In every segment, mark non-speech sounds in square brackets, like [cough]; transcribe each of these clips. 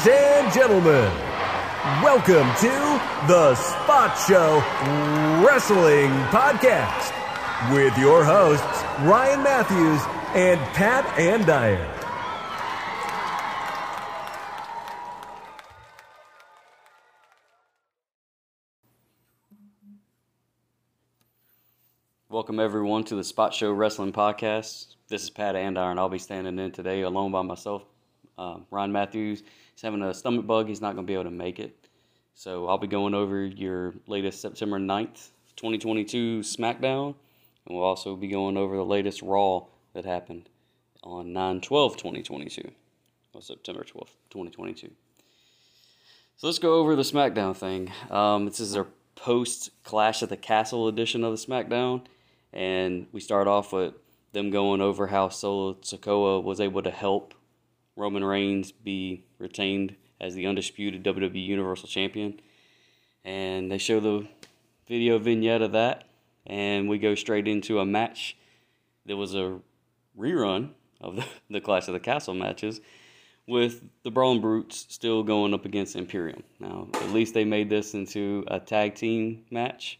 Ladies and gentlemen, welcome to the Spot Show Wrestling Podcast with your hosts, Ryan Matthews and Pat Andiron. Welcome everyone to the Spot Show Wrestling Podcast. This is Pat Andiron, and I'll be standing in today alone by myself. Um, Ryan Matthews is having a stomach bug; he's not going to be able to make it. So I'll be going over your latest September 9th, 2022 SmackDown, and we'll also be going over the latest Raw that happened on 9 12 2022, or September 12th, 2022. So let's go over the SmackDown thing. Um, this is our post Clash at the Castle edition of the SmackDown, and we start off with them going over how Solo Sikoa was able to help Roman Reigns be retained as the undisputed WWE Universal Champion. And they show the video vignette of that, and we go straight into a match that was a rerun of the, [laughs] the Clash of the Castle matches with the Brawling Brutes still going up against Imperium. Now, at least they made this into a tag team match.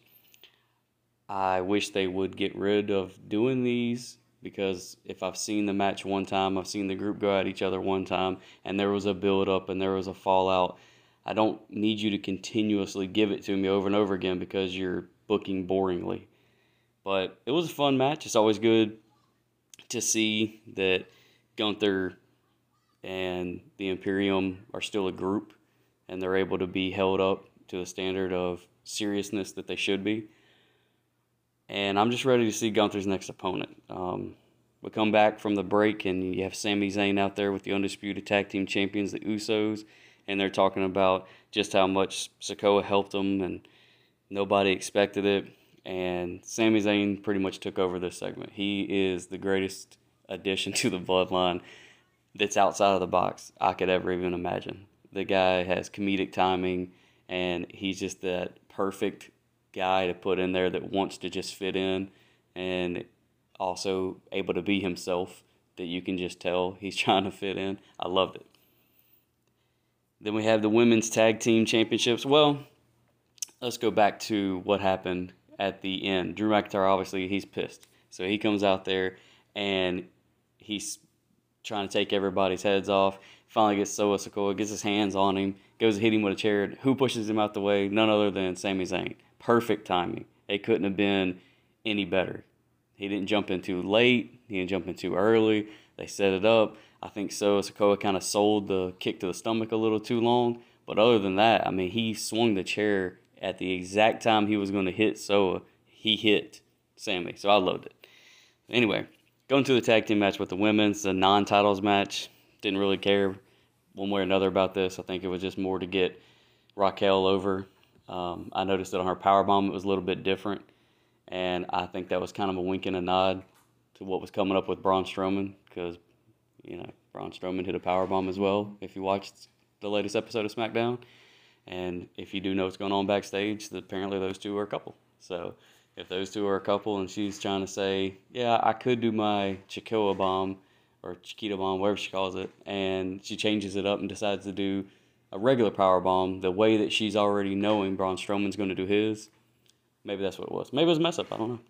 I wish they would get rid of doing these because if I've seen the match one time, I've seen the group go at each other one time, and there was a build up and there was a fallout. I don't need you to continuously give it to me over and over again because you're booking boringly. But it was a fun match. It's always good to see that Gunther and the Imperium are still a group and they're able to be held up to the standard of seriousness that they should be. And I'm just ready to see Gunther's next opponent. Um, we come back from the break and you have Sami Zayn out there with the undisputed tag team champions, the Usos, and they're talking about just how much Sikoa helped them and nobody expected it. And Sami Zayn pretty much took over this segment. He is the greatest addition [laughs] to the bloodline that's outside of the box I could ever even imagine. The guy has comedic timing, and he's just that perfect guy to put in there that wants to just fit in and also able to be himself that you can just tell he's [laughs] trying to fit in. I loved it. Then we have the women's tag team championships. Well, let's go back to what happened at the end. Drew McIntyre, obviously, he's pissed. So he comes out there and he's trying to take everybody's heads off. Finally gets Solo Sikoa, gets his hands on him, goes to hit him with a chair. Who pushes him out the way? None other than Sami Zayn. Perfect timing. It couldn't have been any better. He didn't jump in too late. He didn't jump in too early. They set it up. I think Solo Sikoa kind of sold the kick to the stomach a little too long. But other than that, I mean, he swung the chair at the exact time he was going to hit Soa. He hit Sami. So I loved it. Anyway, going to the tag team match with the women's, the non-titles match. Didn't really care one way or another about this. I think it was just more to get Raquel over. Um, I noticed that on her power bomb it was a little bit different, and I think that was kind of a wink and a nod to what was coming up with Braun Strowman because you know Braun Strowman hit a power bomb as well. If you watched the latest episode of SmackDown, and if you do know what's going on backstage, apparently those two are a couple. So if those two are a couple and she's trying to say, yeah, I could do my Chiquilla bomb or Chiquita bomb, whatever she calls it, and she changes it up and decides to do a regular power bomb the way that she's already knowing Braun Strowman's going to do his. Maybe that's what it was. Maybe it was a mess up. I don't know.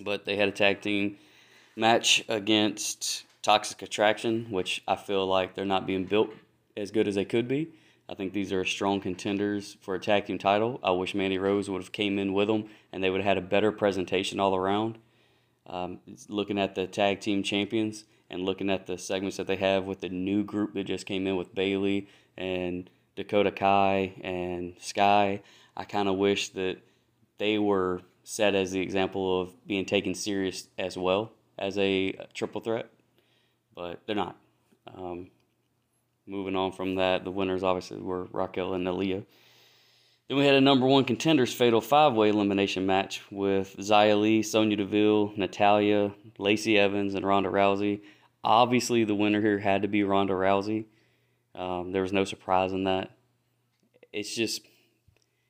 But they had a tag team match against Toxic Attraction, which I feel like they're not being built as good as they could be. I think these are strong contenders for a tag team title. I wish Mandy Rose would have came in with them and they would have had a better presentation all around. Um, looking at the tag team champions and looking at the segments that they have with the new group that just came in with Bayley and Dakota Kai and Sky, I kind of wish that they were set as the example of being taken serious as well as a triple threat, but they're not. Um, moving on from that, the winners obviously were Raquel and Aliyah. Then we had a number one contenders fatal five way elimination match with Xia Li, Sonya Deville, Natalya, Lacey Evans, and Ronda Rousey. Obviously, the winner here had to be Ronda Rousey. Um, there was no surprise in that. It's just,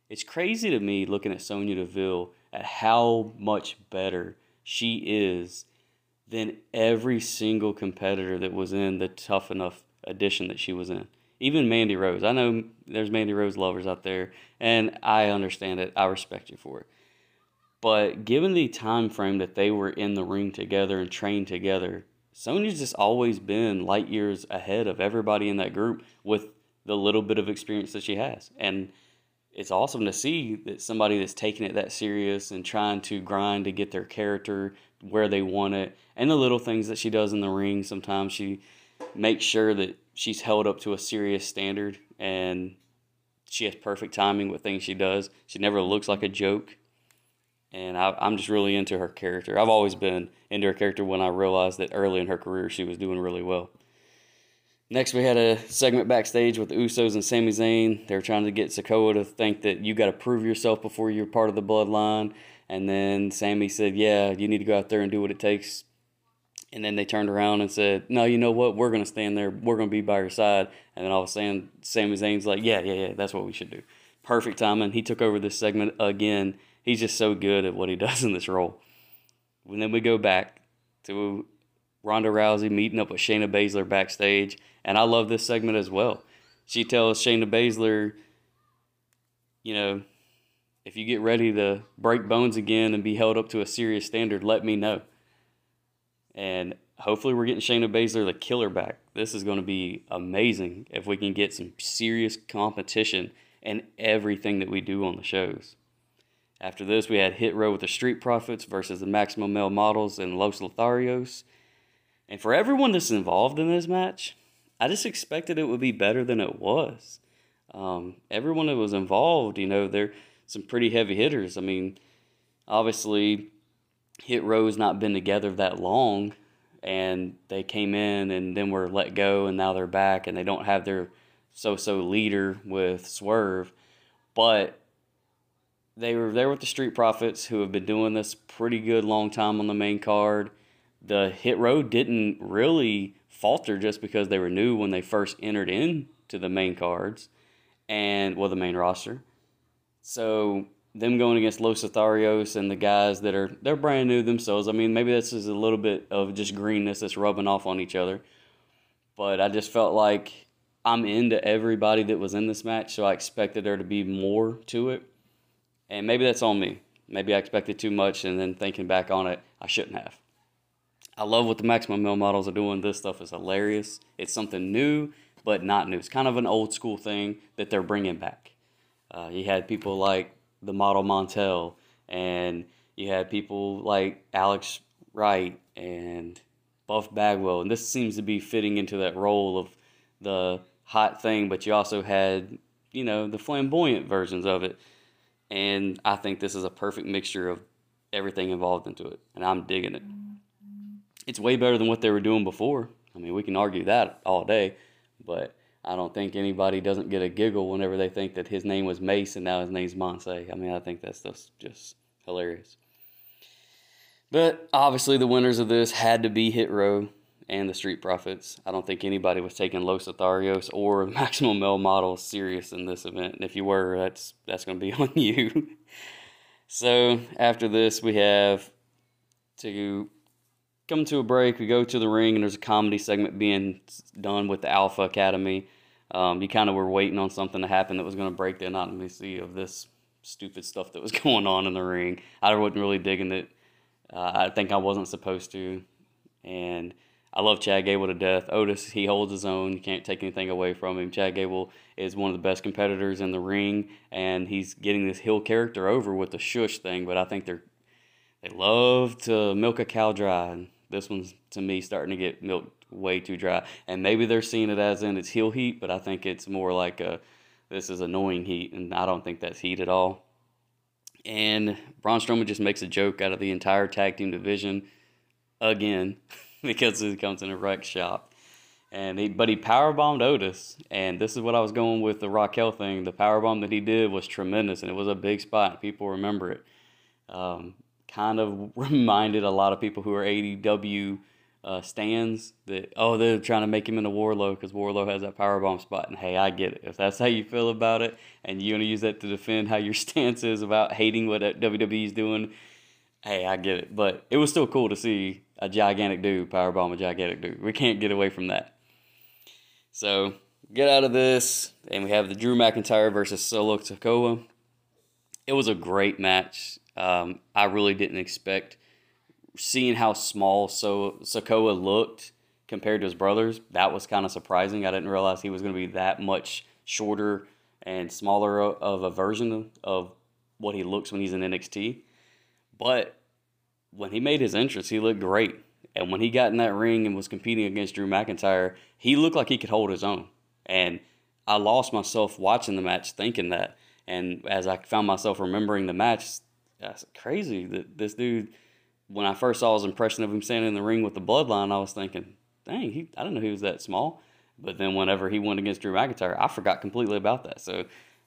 it's crazy to me looking at Sonya Deville at how much better she is than every single competitor that was in the tough enough edition that she was in. even Mandy Rose. I know there's Mandy Rose lovers out there, and I understand it. I respect you for it. But given the time frame that they were in the ring together and trained together, Sonya's just always been light years ahead of everybody in that group with the little bit of experience that she has. And it's awesome to see that somebody that's taking it that serious and trying to grind to get their character where they want it and the little things that she does in the ring. Sometimes she makes sure that she's held up to a serious standard and she has perfect timing with things she does. She never looks like a joke and I, am just really into her character i've always been into her character when i realized that early in her career she was doing really well Next, we had a segment backstage with the Usos and Sami Zayn. They were trying to get Sikoa to think that you got to prove yourself before you're part of the bloodline. And then Sami said, Yeah, you need to go out there and do what it takes. And then they turned around and said, No, you know what? We're going to stand there. We're going to be by your side. And then all of a sudden, Sami Zayn's like, Yeah, yeah, yeah, that's what we should do. Perfect timing. He took over this segment again. He's just so good at what he [laughs] does in this role. And then we go back to Ronda Rousey meeting up with Shayna Baszler backstage and I love this segment as well. She tells Shayna Baszler, you know, if you get ready to break bones again and be held up to a serious standard, let me know. And hopefully, we're getting Shayna Baszler the killer back. This is going to be amazing if we can get some serious competition in everything that we do on the shows. After this, we had Hit Row with the Street Profits versus the Maximum Male Models and Los Lotharios. And for everyone that's involved in this match, I just expected it would be better than it was. Um, everyone that was involved, you know, they're some pretty heavy hitters. I mean, obviously, Hit Row has not been together that long, and they came in and then were let go, and now they're back, and they don't have their so-so leader with Swerve, but they were there with the Street Profits, who have been doing this pretty good long time on the main card. The Hit Row didn't really falter just because they were new when they first entered into the main cards and well the main roster. So them going against Los Lotharios and the guys that are they're brand new themselves. I mean, maybe this is a little bit of just greenness that's rubbing off on each other. But I just felt like I'm into everybody that was in this match, so I expected there to be more to it. And maybe that's on me. Maybe I expected too much, and then thinking back on it, I shouldn't have. I love what the Maximum Male models are doing. This stuff is hilarious. It's something new, but not new. It's kind of an old school thing that they're bringing back. Uh, you had people like the model Martel, and you had people like Alex Wright and Buff Bagwell, and this seems to be fitting into that role of the hot thing. But you also had, you know, the flamboyant versions of it, and I think this is a perfect mixture of everything involved into it, and I'm digging it it's way better than what they were doing before. I mean, we can argue that all day, but I don't think anybody doesn't get a giggle whenever they think that his name was Mace and now his name's Monse. I mean, I think that's just, just hilarious. But obviously, the winners of this had to be Hit Row and the Street Profits. I don't think anybody was taking Los Lotharios or [laughs] Maximum Male Model serious in this event. And if you were, that's that's going to be [laughs] on you. so after this, we have to come to a break. We go to the ring, and there's a comedy segment being done with the Alpha Academy. Um, you kind of were waiting on something to happen that was going to break the anonymity of this stupid stuff that was [laughs] going on in the ring. I wasn't really digging it. Uh, I think I wasn't supposed to. And I love Chad Gable to death. Otis, he holds his own. You can't take anything away from him. Chad Gable is one of the best competitors in the ring, and he's getting this heel character over with the shush thing. But I think they're they love to milk a cow dry, and this one's to me starting to get milked way too dry. And maybe they're seeing it as in it's heel heat, but I think it's more like a this is annoying heat, and I don't think that's heat at all. And Braun Strowman just makes a joke out of the entire tag team division again [laughs] [laughs] because he comes in a wreck shop. And he, but he power bombed Otis, and this is what I was going with the Raquel thing. The power bomb that he did was tremendous, and it was a big spot. People remember it. Um, kind of [laughs] reminded a lot of people who are AEW uh, stands that oh they're trying to make him into Wardlow because Wardlow has that power bomb spot and hey I get it if that's how you feel about it and you want to use that to defend how your [laughs] stance is about hating what WWE is doing hey I get it but it was still cool to see a gigantic dude power bomb a gigantic dude we can't get away from that so get out of this, and we have the Drew McIntyre versus Solo Sikoa. It was a great match. Um, I really didn't expect seeing how small so Sikoa looked compared to his brothers. That was kind of surprising. I didn't realize he was going to be that much shorter and smaller of a version of what he looks when he's in NXT. But when he made his entrance, he looked great. And when he got in that ring and was competing against Drew McIntyre, he looked like he could hold his own. And I lost myself watching the match thinking that. And as I found myself remembering the match, that's crazy that this dude, when I first saw his impression of him standing in the ring with the bloodline, I was thinking, dang, he, I didn't know he was that small. But then whenever he went against Drew McIntyre, I forgot completely about that. So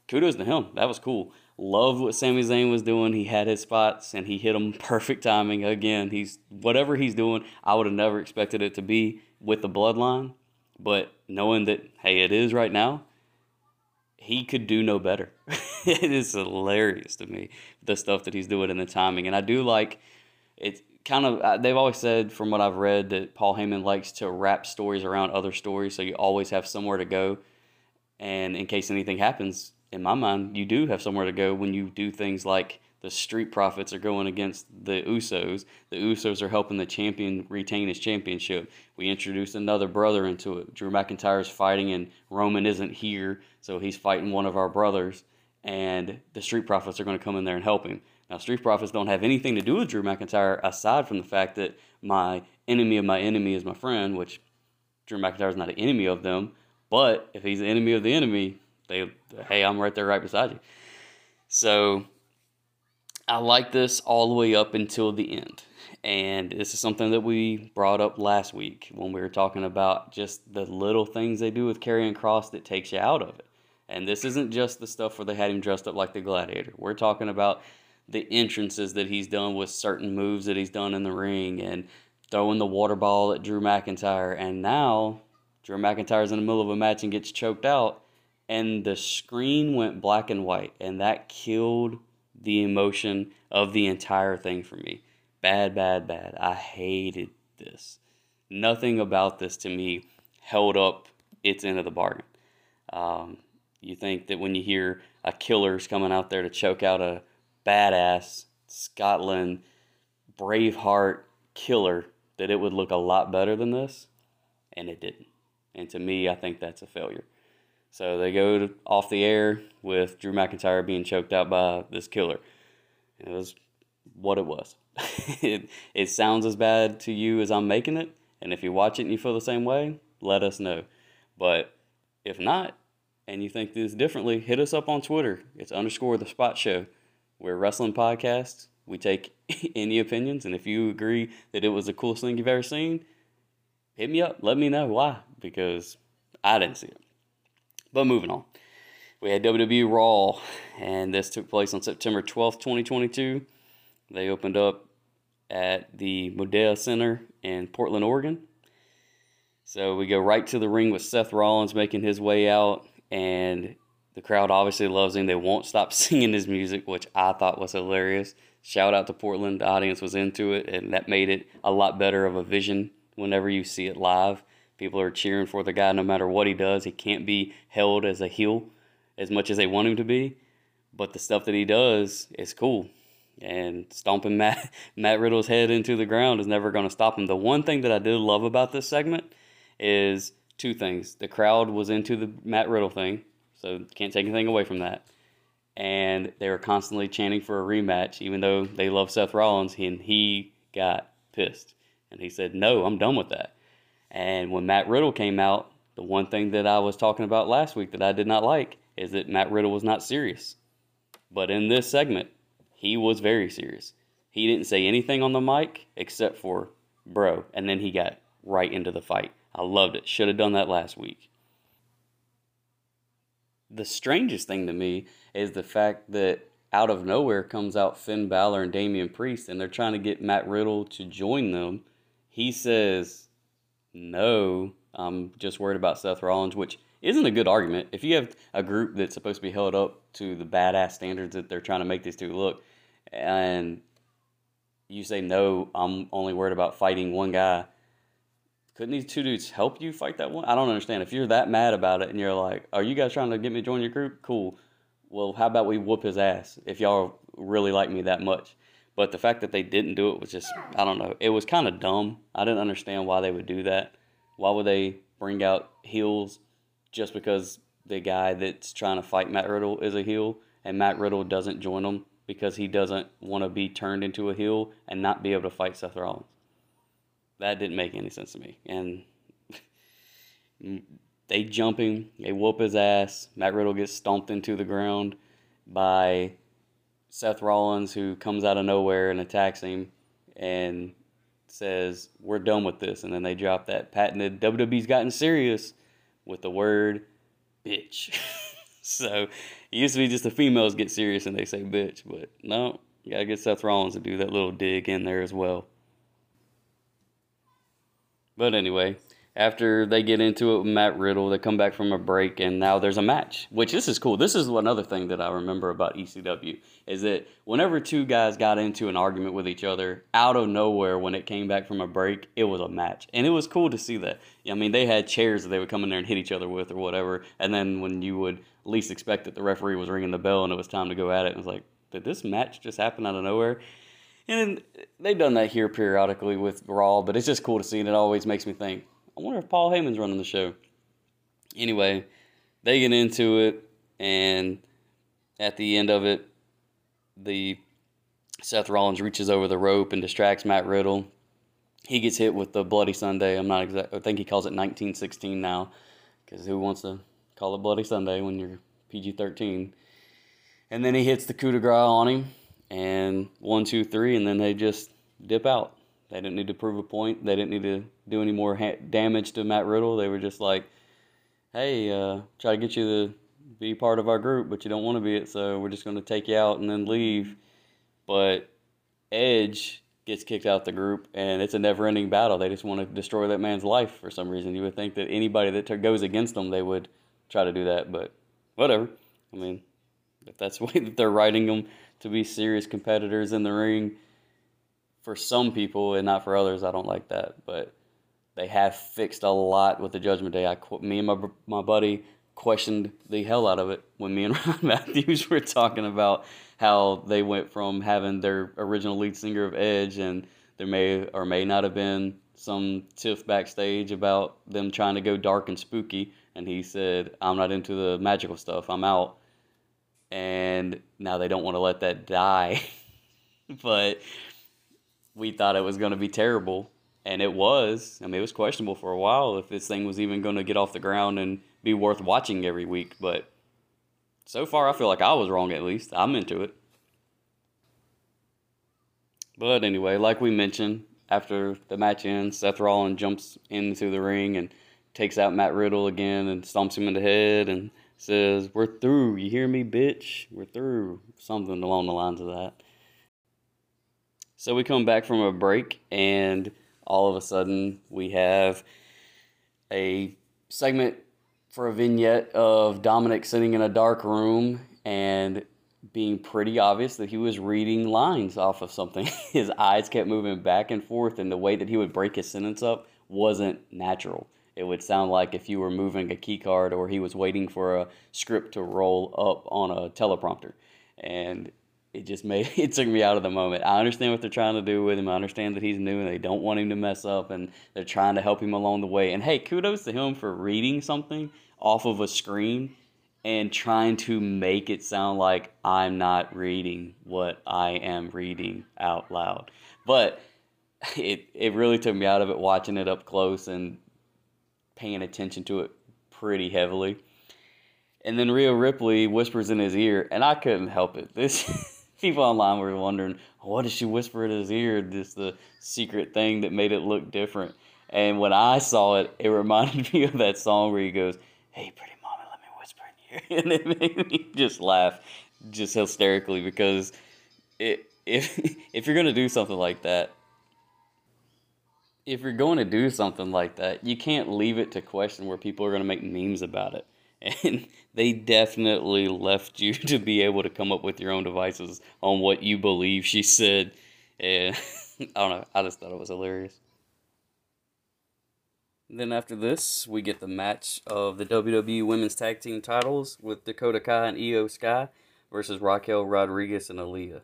kudos to him. That was cool. Loved what Sami Zayn was doing. He had his spots and he hit them perfect timing. Again, he's whatever he's doing, I would have never expected it to be with the bloodline. But knowing that, hey, it is right now, he could do no better. [laughs] it is hilarious to me, the stuff that he's doing and the timing. And I do like it kind of, they've always said from what I've read that Paul Heyman likes to wrap stories around other stories. So you always have somewhere to go. And in case anything happens, in my mind, you do have somewhere to go when you do things like the Street Profits are going against the Usos. The Usos are helping the champion retain his championship. We introduced another brother into it. Drew McIntyre's fighting, and Roman isn't here, so he's fighting one of our brothers. And the Street Profits are going to come in there and help him. Now, Street Profits don't have anything to do with Drew McIntyre aside from the fact that my enemy of my enemy is my friend, which Drew McIntyre is not an enemy of them. But if he's an enemy of the enemy, they hey, I'm right there, right beside you. So I like this all the way up until the end. And this is something that we brought up last week when we were talking about just the little things they do with Karrion Kross that takes you out of it. And this isn't just the stuff where they had him dressed up like the gladiator. We're talking about the entrances that he's done with certain moves that he's done in the ring and throwing the water ball at Drew McIntyre. And now Drew McIntyre's in the middle of a match and gets choked out. And the screen went black and white. And that killed the emotion of the entire thing for me. Bad, bad, bad. I hated this. Nothing about this to me held up its end of the bargain. Um, you think that when you hear a killer's coming out there to choke out a badass Scotland Braveheart killer, that it would look a lot better than this, and it didn't. And to me, I think that's a failure. So they go off the air with Drew McIntyre being choked out by this killer. It was what it was. [laughs] it, it sounds as bad to you as I'm making it. And if you watch it and you feel the same way, let us know. But if not, and you think this differently, hit us up on Twitter. It's underscore the spot show. We're wrestling podcast. We take [laughs] any opinions. And if you agree that it was the coolest thing you've ever seen, hit me up. Let me know why. Because I didn't see it. But moving on. We had WWE Raw, and this took place on September 12th, 2022. They opened up at the Moda Center in Portland, Oregon. So we go right to the ring with Seth Rollins making his way out, and the crowd obviously loves him. They won't stop [laughs] singing his music, which I thought was hilarious. Shout out to Portland. The audience was into it, and that made it a lot better of a vision whenever you see it live. People are cheering for the guy no matter what he does. He can't be held as a heel as much as they want him to be, but the stuff that he does is cool. And stomping [laughs] Matt, Matt Riddle's head into the ground is never going to stop him. The one thing that I did love about this segment is two things. The crowd was into the Matt Riddle thing, so can't take anything away from that. And they were constantly chanting for a rematch, even though they love Seth Rollins, and he got pissed. And he said, No, I'm done with that. And when Matt Riddle came out, the one thing that I was talking about last week that I did not like is that Matt Riddle was not serious. But in this segment, he was very serious. He didn't say anything on the mic except for bro, and then he got right into the fight. I loved it. Should have done that last week. The strangest thing to me is the fact that out of nowhere comes out Finn Balor and Damian Priest, and they're trying to get Matt Riddle to join them. He says, no, I'm just worried about Seth Rollins, which isn't a good argument. If you have a group that's supposed to be held up to the badass standards that they're trying to make these two look, and you say, no, I'm only worried about fighting one guy, couldn't these two dudes help you fight that one? I don't understand. If you're that mad about it and you're like, are you guys trying to get me to join your group? Cool. Well, how about we whoop his ass if y'all really like me that much? But the fact that they didn't do it was just, I don't know. It was kind of dumb. I didn't understand why they would do that. Why would they bring out heels just because the guy that's trying to fight Matt Riddle is a heel and Matt Riddle doesn't join them because he doesn't want to be turned into a heel and not be able to fight Seth Rollins? That didn't make any sense to me. And [laughs] they jump him, they whoop his ass. Matt Riddle gets stomped into the ground by Seth Rollins, who comes out of nowhere and attacks him and says, We're done with this. And then they drop that patented WWE's gotten serious with the word bitch. [laughs] so it used to be just the females get serious and they say bitch, but no, you gotta get Seth Rollins to do that little dig in there as well. But anyway, after they get into it with Matt Riddle, they come back from a break, and now there's a match. Which this is cool. This is another thing that I remember about ECW is that whenever two guys got into an argument with each other, out of nowhere, when it came back from a break, it was a match, and it was cool to see that. I mean, they had chairs that they would come in there and hit each other with, or whatever, and then when you would least expect it, the referee was ringing the bell, and it was time to go at it. It was like, did this match just happen out of nowhere? And they've done that here periodically with Raw, but it's just cool to see, and it always makes me think, I wonder if Paul Heyman's running the show. Anyway, they get into it, and at the end of it, the Seth Rollins reaches over the rope and distracts Matt Riddle. He gets hit with the Bloody Sunday. I'm not exact. I think he calls it 1916 now, because who wants to call it Bloody Sunday when you're PG-13? And then he hits the coup de grace on him, and one, two, three, and then they just dip out. They didn't need to prove a point. They didn't need to do any more ha- damage to Matt Riddle. They were just like, "Hey, uh, try to get you to be part of our group, but you don't want to be it, so we're just going to take you out and then leave." But Edge gets kicked out the group, and it's a never-ending battle. They just want to destroy that man's life for some reason. You would think that anybody that t- goes against them, they would try to do that, but whatever. I mean, if that's [laughs] the way that they're writing them to be serious competitors in the ring, for some people and not for others, I don't like that. But they have fixed a lot with the Judgment Day. I, me and my my buddy questioned the hell out of it when me and [laughs] Ron Matthews were talking about how they went from having their original lead singer of Edge and there may or may not have been some tiff backstage about them trying to go dark and spooky and he said i'm not into the magical stuff i'm out and now they don't want to let that die [laughs] but we thought it was going to be terrible and it was. I mean it was questionable for a while if this thing was even going to get off the ground and be worth watching every week but so far i feel like i was wrong at least. I'm into it. But anyway like we mentioned after the match ends seth rollins jumps into the ring and takes out matt riddle again and stomps him in the head and says we're through. You hear me bitch? We're through. Something along the lines of that so we come back from a break, and all of a sudden we have a segment for a vignette of Dominic sitting in a dark room and being pretty obvious that he was reading lines off of something. [laughs] His eyes kept moving back and forth, and the way that he would break his sentence up wasn't natural. It would sound like if you were moving a key card or he was waiting for a script to roll up on a teleprompter. And it just made [laughs] it took me out of the moment. I understand what they're trying to do with him. I understand that he's new and they don't want him to mess up and they're trying to help him along the way. And hey, kudos to him for reading something off of a screen and trying to make it sound like I'm not reading what I am reading out loud. But [laughs] it it really took me out of it watching it up close and paying attention to it pretty heavily. And then Rhea Ripley whispers in his ear, and I couldn't help it. [laughs] This people online were wondering, what did she whisper in his ear? This the secret thing that made it look different. And when I saw it, it [laughs] reminded me of that song where he goes, "Hey, pretty mama, let me whisper in your," ear," [laughs] and it made me just laugh, just hysterically because it if [laughs] if you're gonna do something like that, if you're going to do something like that, you can't leave it to question where people are gonna make memes about it and they definitely left you [laughs] to be able to come up with your own devices on what you believe she said. And [laughs] I don't know, I just thought it was hilarious. Then after this, we get the match of the WWE Women's Tag Team titles with Dakota Kai and Iyo Sky versus Raquel Rodriguez and Aliyah.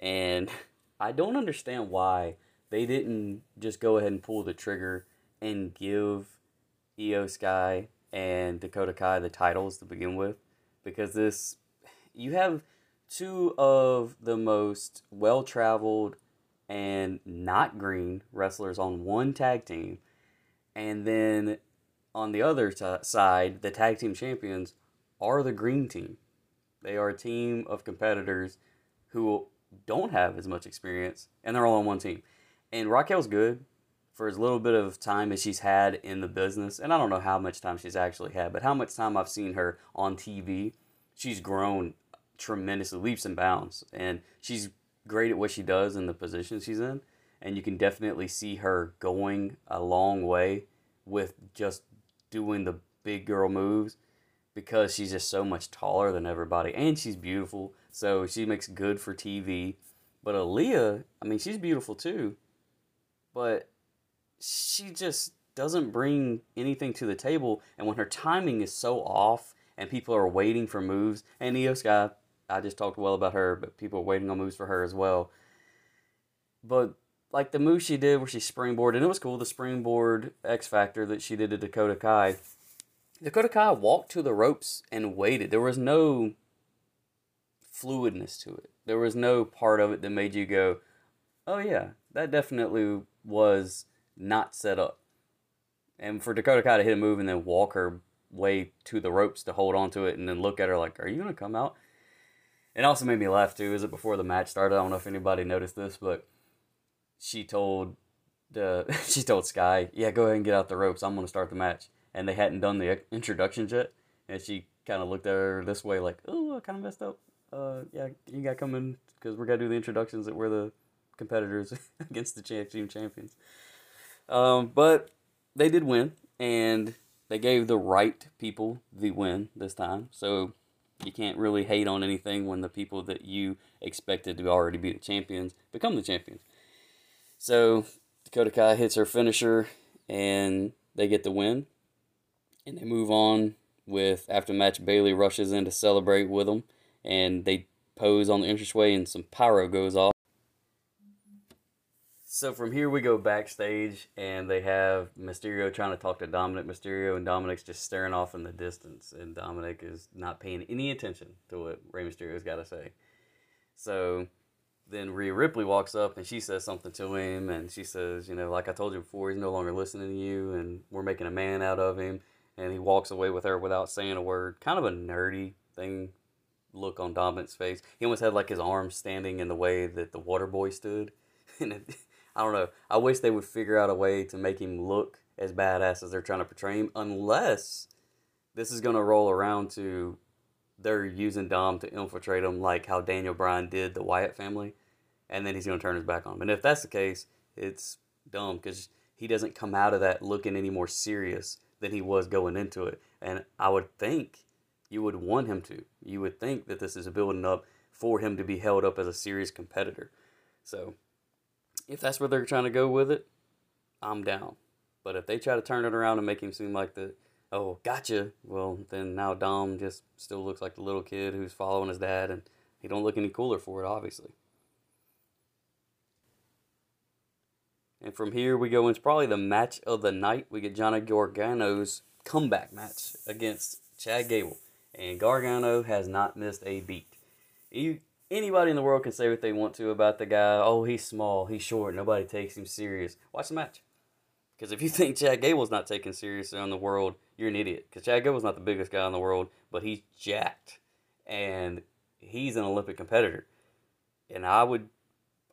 And [laughs] I don't understand why they didn't just go ahead and pull the trigger and give Iyo Sky and Dakota Kai the titles to begin with. Because this, you have two of the most well traveled and not green wrestlers on one tag team. And then on the other t- side, the tag team champions are the green team. They are a team of competitors who don't have as much experience, and they're all on one team. And Raquel's good for as little bit of time as she's had in the business. And I don't know how much time she's actually had, but how much time I've seen her on TV, she's grown tremendously, leaps and bounds. And she's great at what she does in the position she's in. And you can definitely see her going a long way with just doing the big girl moves because she's just so much taller than everybody and she's beautiful. So she makes good for TV. But Aliyah, I mean, she's beautiful too. But she just doesn't bring anything to the table. And when her timing is so off and people are waiting for moves, and Sky, I just talked well about her, but people are waiting on moves for her as well. But like the move she did where she springboarded, and it was cool, the springboard X Factor that she did to Dakota Kai Dakota Kai walked to the ropes and waited. There was no fluidness to it. There was no part of it that made you go, "Oh yeah, that definitely was not set up." And for Dakota Kai to hit a move and then walk her way to the ropes to hold on to it and then look at her like, "Are you gonna come out?" It also made me laugh too. Is it before the match started? I don't know if anybody noticed this, but she told the [laughs] she told Sky, "Yeah, go ahead and get out the ropes. I'm gonna start the match." and they hadn't done the introductions yet. And she kind of looked at her this way, like, "Oh, I kind of messed up. Uh, yeah, you got to come in because we're gonna do the introductions that we're the competitors [laughs] against the team champions." Um, but they did win, and they gave the right people the win this time. So you can't really hate on anything when the people that you expected to already be the champions become the champions. So Dakota Kai hits her finisher, and they get the win and they move on with after match Bayley rushes in to celebrate with them and they pose on the entranceway and some pyro goes off. So from here we go backstage and they have Mysterio trying to talk to Dominic Mysterio and Dominic's just staring off in the distance and Dominic is not paying any attention to what Rey Mysterio's got to say. So then Rhea Ripley walks up and she says something to him and she says, you know, like I told you before, he's no longer listening to you and we're making a man out of him and he walks away with her without saying a word. Kind of a nerdy thing look on Dominic's face. He almost had like his arms standing in the way that the water boy stood. [laughs] And I don't know. I wish they would figure out a way to make him look as badass as they're trying to portray him, unless this is going to roll around to they're using Dom to infiltrate him like how Daniel Bryan did the Wyatt family, and then he's going to turn his back on him. And if that's the case, it's dumb because he doesn't come out of that looking any more serious than he was going into it. And I would think you would want him to. You would think that this is a building up for him to be held up as a serious competitor. So if that's where they're trying to go with it, I'm down. But if they try to turn it around and make him seem like the oh gotcha, well then now Dom just still looks like the little kid who's following his dad, and he don't look any cooler for it, obviously. And from here, we go into probably the match of the night. We get Johnny Gargano's comeback match against Chad Gable. And Gargano has not missed a beat. You, anybody in the world can say what they want to about the guy. Oh, he's small, he's short, nobody takes him serious. Watch the match. Because if you [laughs] think Chad Gable's not taken seriously in the world, you're an idiot. Because Chad Gable's not the biggest guy in the world, but he's jacked. And he's an Olympic competitor. And I would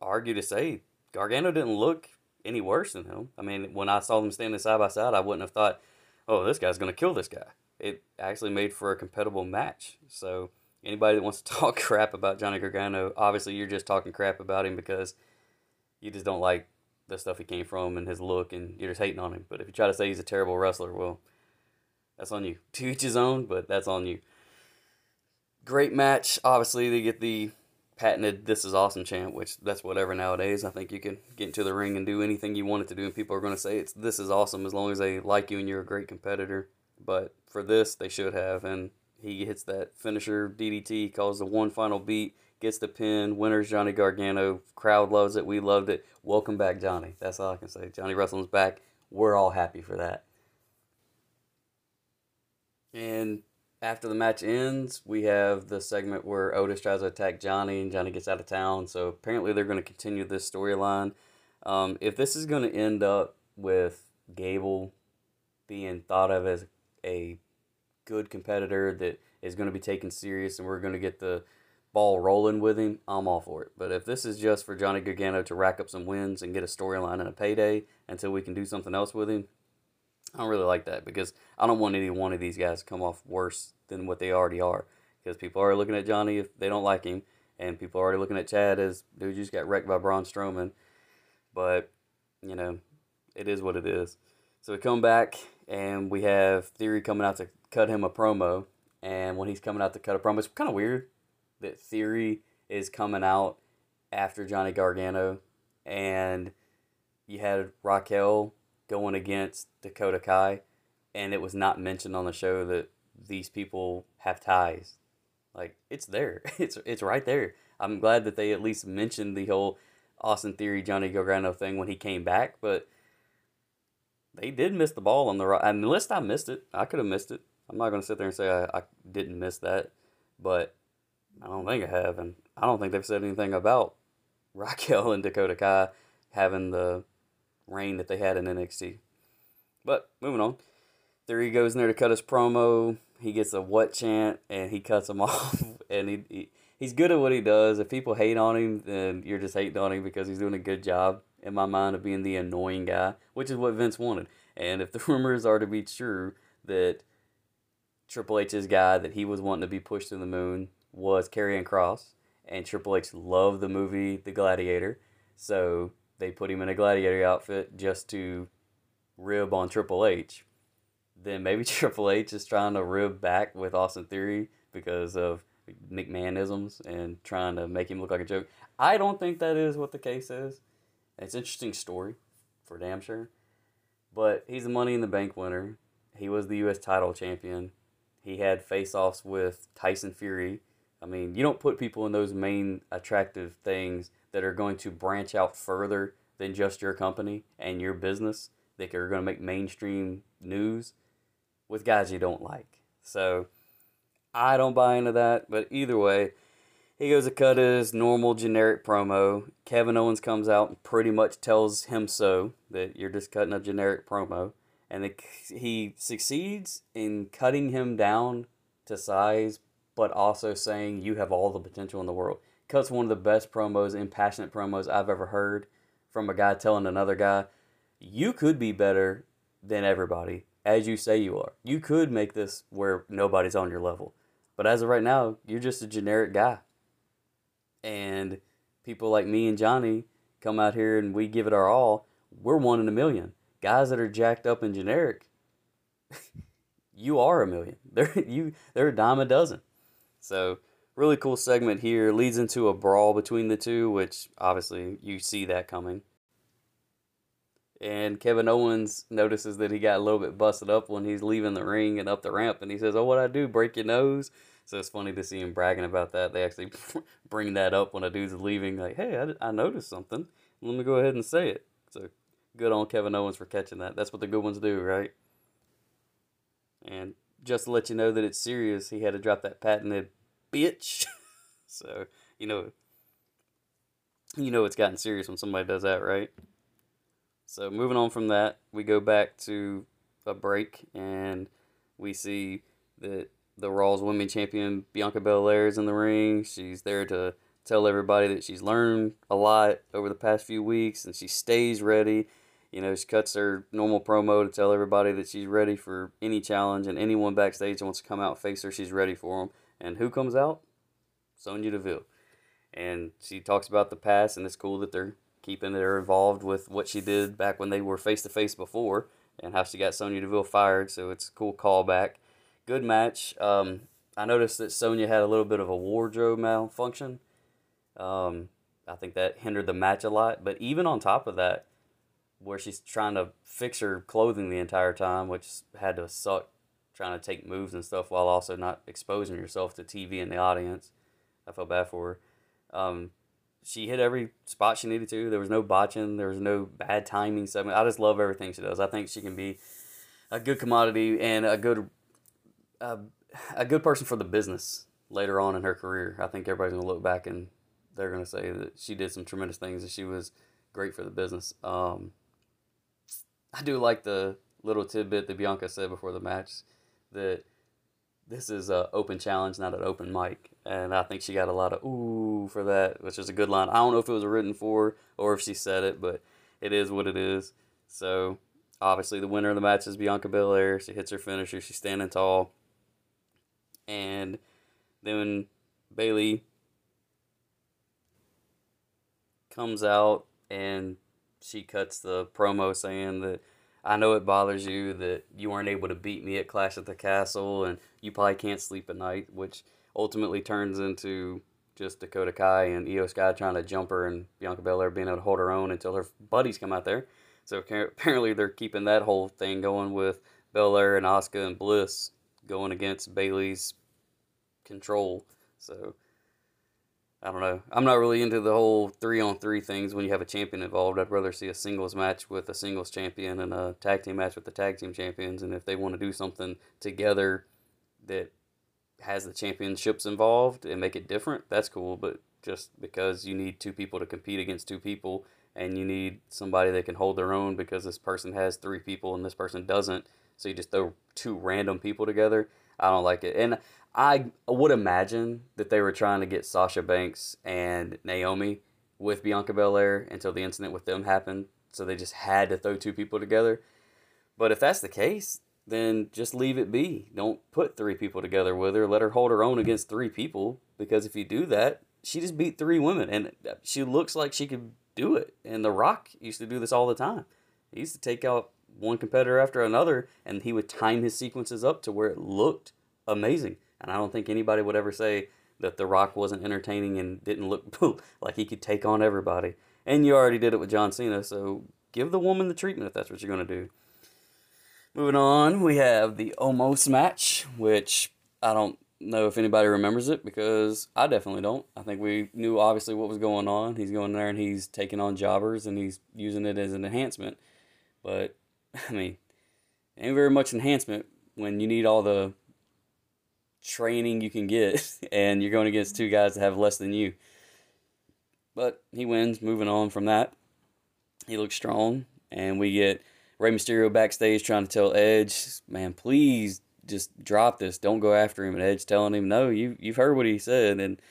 argue to say Gargano didn't look any worse than him. I mean, when I saw them standing side by side, I wouldn't have thought, oh, this guy's going to kill this guy. It actually made for a compatible match. So, anybody that wants to [laughs] talk crap about Johnny Gargano, obviously you're just talking crap about him because you just don't like the stuff he came from and his look and you're just hating on him. But if you try to say he's a terrible wrestler, well, that's on you. [laughs] To each his own, but that's on you. Great match. Obviously, they get the patented "This is awesome" chant, which that's whatever nowadays. I think you can get into the ring and do anything you wanted to do, and people are going to say it's "This is awesome" as long as they like you and you're a great competitor. But for this, they should have, and he hits that finisher DDT, calls the one final beat, gets the pin. Winners Johnny Gargano. Crowd loves it. We loved it. Welcome back, Johnny. That's all I can say. Johnny Wrestling's back. We're all happy for that. And after the match ends, we have the segment where Otis tries to attack Johnny and Johnny gets out of town. So apparently they're going to continue this storyline. Um, if this is going to end up with Gable being thought of as a good competitor that is going to be taken serious and we're going to get the ball rolling with him, I'm all for it. But if this is just for Johnny Gargano to rack up some wins and get a storyline and a payday until we can do something else with him, I don't really like that because I don't want any one of these guys to come off worse than what they already are. Because people are looking at Johnny if they don't like him, and people are already looking at Chad as dude just got wrecked by Braun Strowman. But you know, it is what it is. So we come back and we have Theory coming out to cut him a promo, and when he's coming out to cut a promo, it's kind of weird that Theory is coming out after Johnny Gargano, and you had Raquel going against Dakota Kai, and it was not mentioned on the show that these people have ties. Like it's there, [laughs] it's it's right there. I'm glad that they at least mentioned the whole Austin Theory Johnny Gargano thing when he came back, but they did miss the ball on the right. Unless I missed it, I could have missed it. I'm not gonna sit there and say I, I didn't miss that, but I don't think I have, and I don't think they've said anything about [laughs] Raquel and Dakota Kai having the reign that they had in NXT. But moving on, There he goes in there to cut his promo. He gets a what chant and he cuts him [laughs] off. And he, he he's good at what he does. If people hate on him, then you're just hating on him because he's doing a good job in my mind of being the annoying guy, which is what Vince wanted. And if the [laughs] rumors are to be true that Triple H's guy that he was wanting to be pushed to the moon was Karrion Kross, and Triple H loved the movie The Gladiator, so they put him in a gladiator outfit just to rib on Triple H, then maybe [laughs] Triple H is trying to rib back with Austin Theory because of McMahonisms and trying to make him look like a joke. I don't think that is what the case is. It's an interesting story, for damn sure. But he's a Money in the Bank winner. He was the U.S. title champion. He had face offs with Tyson Fury. I mean, you don't put people in those main attractive things that are going to branch out further than just your company and your business that are going to make mainstream news with guys you don't like. So I don't buy into that, but either way, he goes to cut his normal generic promo. Kevin Owens comes out and pretty much tells him so that you're just cutting a generic promo. And he succeeds in cutting him down to size, but also saying you have all the potential in the world cuts one of the best promos, impassionate promos I've ever heard from a guy telling another guy, you could be better than everybody, as you say you are. You could make this where nobody's on your level. But as of right now, you're just a generic guy. And people like me and Johnny come out here and we give it our all. We're one in a million. Guys that are jacked up and generic, you are a million. [laughs] They're you they're a dime a dozen. So really cool segment here. Leads into a brawl between the two, which obviously you see that coming. And Kevin Owens notices that he got a little bit busted up when he's leaving the ring and up the ramp, and he says, "Oh, what I do? Break your nose?" So it's funny to see him bragging about that. They actually [laughs] bring that up when a dude's leaving, like, "Hey, I, I noticed something. Let me go ahead and say it." So good on Kevin Owens for catching that. That's what the good ones do, right? And just to let you know that it's serious, he had to drop that patented bitch. [laughs] so, you know, you know it's gotten serious when somebody does that, right? So, moving on from that, we go back to a break and we see that the Raw's women champion Bianca Belair is in the ring. She's there to tell everybody that she's learned a lot over the past few weeks and she stays ready. You know, she cuts her normal promo to tell everybody that she's ready for any challenge and anyone backstage wants to come out and face her, she's ready for them. And who comes out? Sonya Deville. And she talks about the past, and it's cool that they're keeping her involved with what she did back when they were face to face before, and how she got Sonya Deville fired. So it's a cool callback. Good match. Um, I noticed that Sonya had a little bit of a wardrobe malfunction, Um, I think that hindered the match a lot. But even on top of that, where she's trying to fix her clothing the entire time, which had to suck trying to take moves and stuff while also not exposing yourself to TV and the audience. I felt bad for her. Um, she hit every spot she needed to. There was no botching. There was no bad timing segment. I just love everything she does. I think she can be a good commodity and a good uh, a good person for the business later on in her career. I think everybody's gonna look back and they're gonna say that she did some tremendous things and she was great for the business. Um, I do like the little tidbit that Bianca said before the match that this is a open challenge, not an open mic, and I think she got a lot of ooh for that, which is a good line. I don't know if it was written for or if she said it, but it is what it is. So obviously, the winner of the match is Bianca Belair. She hits her finisher. She's standing tall, and then Bayley comes out and she cuts the promo saying that I know it bothers you that you weren't able to beat me at Clash at the Castle and you probably can't sleep at night, which ultimately turns into just Dakota Kai and Iyo Sky trying to jump her and Bianca Belair being able to hold her own until her buddies come out there. So apparently they're keeping that whole thing going with Belair and Asuka and Bliss going against Bayley's control. So I don't know. I'm not really into the whole three on three things when you have a champion involved. I'd rather see a singles match with a singles champion and a tag team match with the tag team champions. And if they want to do something together that has the championships involved and make it different, that's cool. But just because you need two people to compete against two people and you need somebody that can hold their own because this person has three people and this person doesn't, so you just throw two random people together, I don't like it. And I would imagine that they were trying to get Sasha Banks and Naomi with Bianca Belair until the incident with them happened. So they just had to throw two people together. But if that's the case, then just leave it be. Don't put three people together with her. Let her hold her own against three people. Because if you do that, she just beat three women. And she looks like she could do it. And The Rock used to do this all the time. He used to take out one competitor after another, and he would time his sequences up to where it looked amazing. And I don't think anybody would ever say that The Rock wasn't entertaining and didn't look [laughs] like he could take on everybody. And you already did it with John Cena, so give the woman the treatment if that's what you're going to do. Moving on, we have the Omos match, which I don't know if anybody remembers it because I definitely don't. I think we knew obviously what was going on. He's going there and he's taking on jobbers and he's using it as an enhancement. But, [laughs] I mean, ain't very much enhancement when you need all the training you can get, [laughs] and you're going against two guys that have less than you. But he wins. Moving on from that, he looks strong, and we get Rey Mysterio backstage trying to tell Edge, "Man, please just drop this. Don't go after him." And Edge telling him, "No, you you've heard what he said, and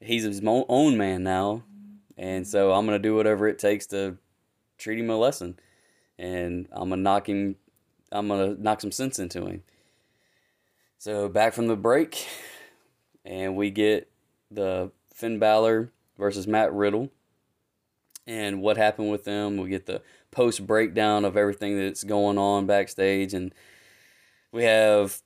he's his own man now, and so I'm gonna do whatever it takes to treat him a lesson, and I'm gonna knock him. I'm gonna knock some sense into him." So back from the break, and we get the Finn Balor versus Matt Riddle, and what happened with them. We get the post breakdown of everything that's going on backstage, and we have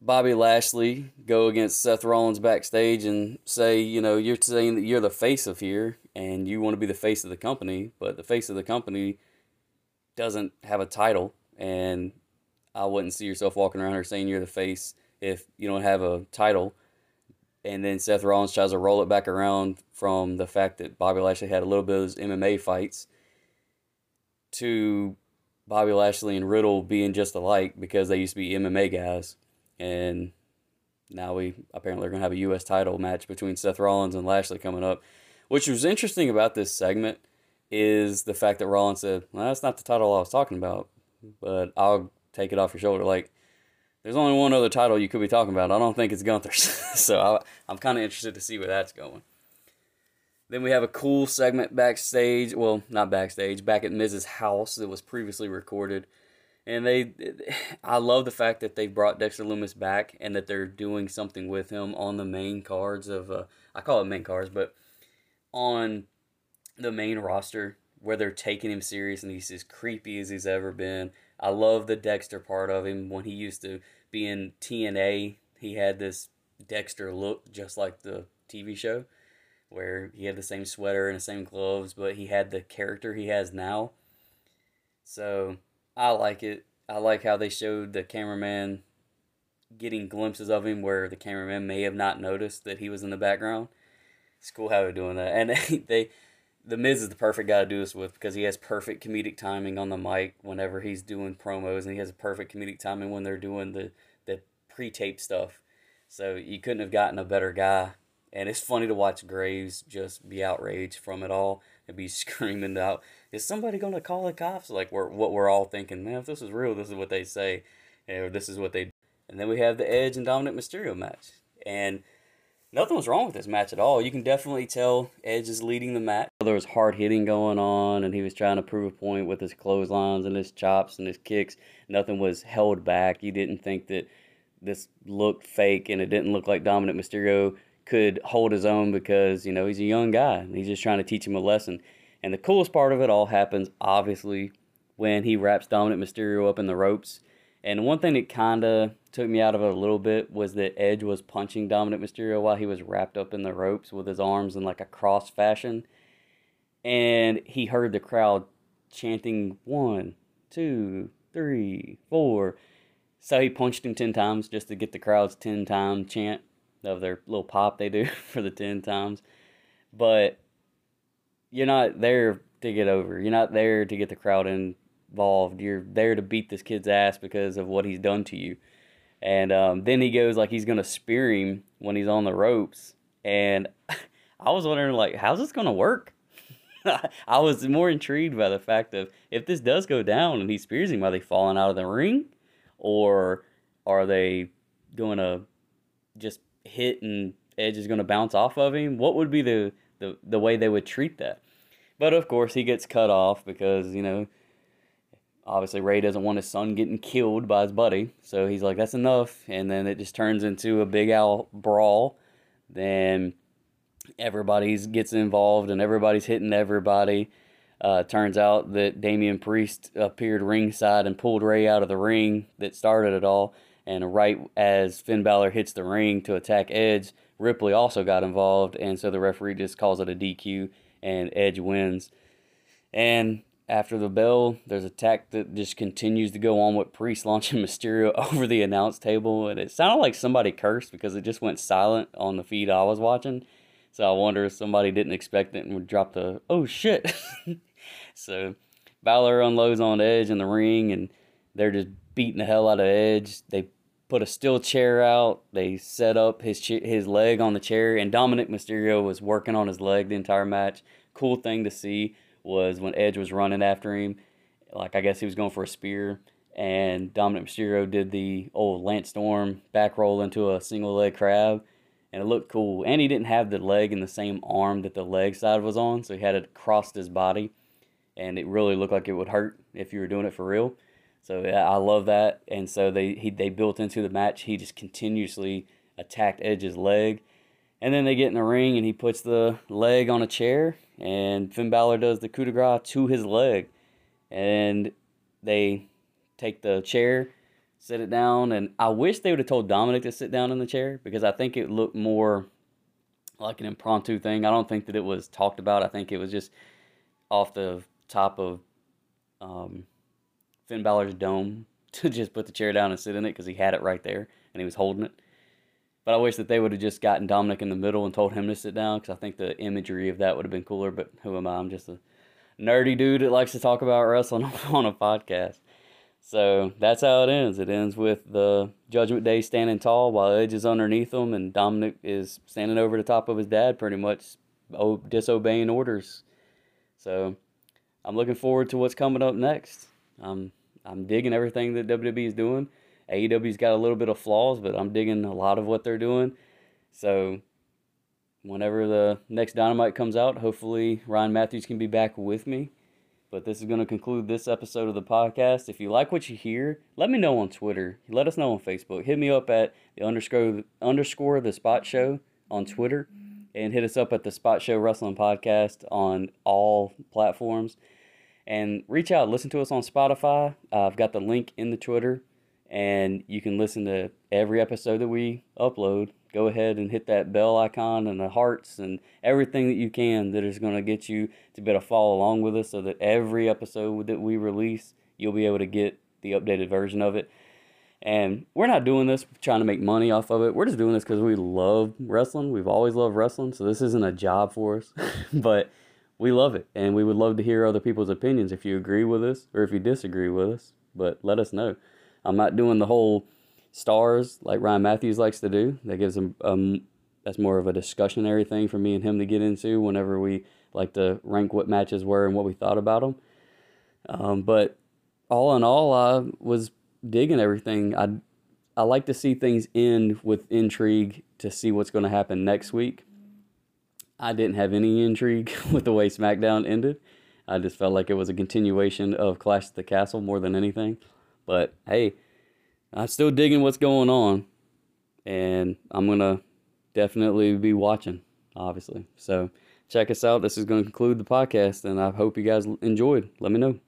Bobby Lashley go against Seth Rollins backstage and say, you know, you're saying that you're the face of here and you want to be the face of the company, but the face of the company doesn't have a title and I wouldn't see yourself walking around here saying you're the face if you don't have a title. And then Seth Rollins tries to roll it back around from the fact that Bobby Lashley had a little bit of his MMA fights to Bobby Lashley and Riddle being just alike because they used to be MMA guys. And now we apparently are going to have a U.S. title match between Seth Rollins and Lashley coming up. Which was interesting about this segment is the fact that Rollins said, well, that's not the title I was talking about, but I'll take it off your shoulder. Like, there's only one other title you could be talking about. I don't think it's Gunther's. [laughs] so I, I'm kind of interested to see where that's going. Then we have a cool segment backstage. Well, not backstage, back at Miz's house that was previously recorded. And they, I love the fact that they've brought Dexter Lumis back and that they're doing something with him on the main cards of, uh, I call it main cards, but on the main roster where they're taking him serious and he's as creepy as he's ever been. I love the Dexter part of him when he used to be in TNA. He had this Dexter look just like the TV show. where he had the same sweater and the same gloves, but he had the character he has now. So I like it. I like how they showed the cameraman getting glimpses of him where the cameraman may have not noticed that he was in the background. It's cool how they're doing that. And [laughs] they, they the Miz is the perfect guy to do this with because he has perfect comedic timing on the mic whenever he's doing promos, and he has perfect comedic timing when they're doing the the pre-tape stuff. So you couldn't have gotten a better guy. And it's funny to watch Graves just be outraged from it all and be [laughs] screaming out, "Is somebody gonna call the cops?" Like we're what we're all thinking, man. If this is real, this is what they say, or this is what they. And then we have the Edge and Dominik Mysterio match, and nothing was wrong with this match at all. You can definitely tell Edge is leading the match. There was hard hitting going on, and he was trying to prove a point with his clotheslines and his chops and his kicks. Nothing was held back. You didn't think that this looked fake, and it didn't look like Dominik Mysterio could hold his own because you know he's a young guy and he's just trying to teach him a lesson. And the coolest part of it all happens obviously when he wraps Dominik Mysterio up in the ropes. And one thing that kind of took me out of it a little bit was that Edge was punching Dominik Mysterio while he was wrapped up in the ropes with his arms in like a cross fashion. And he heard the crowd chanting one, two, three, four. So he punched him 10 times just to get the crowd's 10 time chant of their little pop they do [laughs] for the 10 times. But you're not there to get over. You're not there to get the crowd involved. You're there to beat this kid's ass because of what he's done to you. And um, then he goes like he's gonna spear him when he's on the ropes. And [laughs] I was wondering like, how's this gonna work? [laughs] I was more intrigued by the fact of if this does go down and he spears him, are they falling out of the ring, or are they going to just hit and Edge is going to bounce off of him? What would be the, the the way they would treat that? But of course, he gets cut off because you know obviously Rey doesn't want his son getting killed by his buddy, so he's like, "That's enough," and then it just turns into a big owl brawl. Then everybody gets involved and everybody's hitting everybody. Uh, turns out that Damian Priest appeared ringside and pulled Rey out of the ring that started it all. And right as Finn Balor hits the ring to attack Edge, Ripley also got involved, and so the referee just calls it a DQ, and Edge wins. And after the bell, there's a attack that just continues to go on with Priest [laughs] launching Mysterio [laughs] over the announce table, and it sounded like somebody cursed because it just went silent on the feed I was watching. So I wonder if somebody didn't expect it and would drop the oh shit. [laughs] so Balor unloads on Edge in the ring, and they're just beating the hell out of Edge. They put a steel chair out. They set up his his leg on the chair, and Dominik Mysterio was working on his leg the entire match. Cool thing to see was when Edge was running after him, like I guess he was going for a spear, and Dominik Mysterio did the old Lance Storm back roll into a single leg crab, and it looked cool. And he didn't have the leg in the same arm that the leg side was on, so he had it across his body, and it really looked like it would hurt if you were doing it for real. So yeah, I love that. And so they he, they built into the match. He just continuously attacked Edge's leg, and then they get in the ring and he puts the leg on a chair, and Finn Balor does the coup de grace to his leg, and they take the chair, sit it down, and I wish they would have told Dominik to sit down in the chair because I think it looked more like an impromptu thing. I don't think that it was talked about. I think it was just off the top of um, Finn Balor's dome [laughs] to just put the chair down and sit in it because he had it right there and he was holding it. But I wish that they would have just gotten Dominik in the middle and told him to sit down because I think the imagery of that would have been cooler. But who am I? I'm just a nerdy dude that likes to talk about wrestling [laughs] on a podcast. So that's how it ends. It ends with the Judgment Day standing tall while Edge is underneath them and Dominik is standing over the top of his dad, pretty much disobeying orders. So I'm looking forward to what's coming up next. Um, I'm digging everything that WWE is doing. AEW's got a little bit of flaws, but I'm digging a lot of what they're doing. So whenever the next Dynamite comes out, hopefully Ryan Matthews can be back with me. But this is going to conclude this episode of the podcast. If you like what you hear, let me know on Twitter. Let us know on Facebook. Hit me up at the underscore underscore the Spot Show on Twitter, and hit us up at the Spot Show Wrestling Podcast on all platforms and reach out. Listen to us on Spotify. Uh, I've got the link in the Twitter, and you can listen to every episode that we upload. Go ahead and hit that bell icon and the hearts and everything that you can that is going to get you to be able to follow along with us so that every episode that we release, you'll be able to get the updated version of it. And we're not doing this trying to make money off of it. We're just doing this because we love wrestling. We've always loved wrestling. So this isn't a job for us, [laughs] but we love it. And we would love to hear other people's opinions if you agree with us or if you disagree with us. But let us know. I'm not doing the whole stars like Ryan Matthews likes to do. That gives him um that's more of a discussionary thing for me and him to get into whenever we like to rank what matches were and what we thought about them. Um, but all in all, I was digging everything. I I like to see things end with intrigue to see what's going to happen next week. I didn't have any intrigue [laughs] with the way SmackDown ended. I just felt like it was a continuation of Clash at the Castle more than anything. But hey, I'm still digging what's going on, and I'm gonna definitely be watching, obviously. So check us out. This is to conclude the podcast, and I hope you guys enjoyed. Let me know.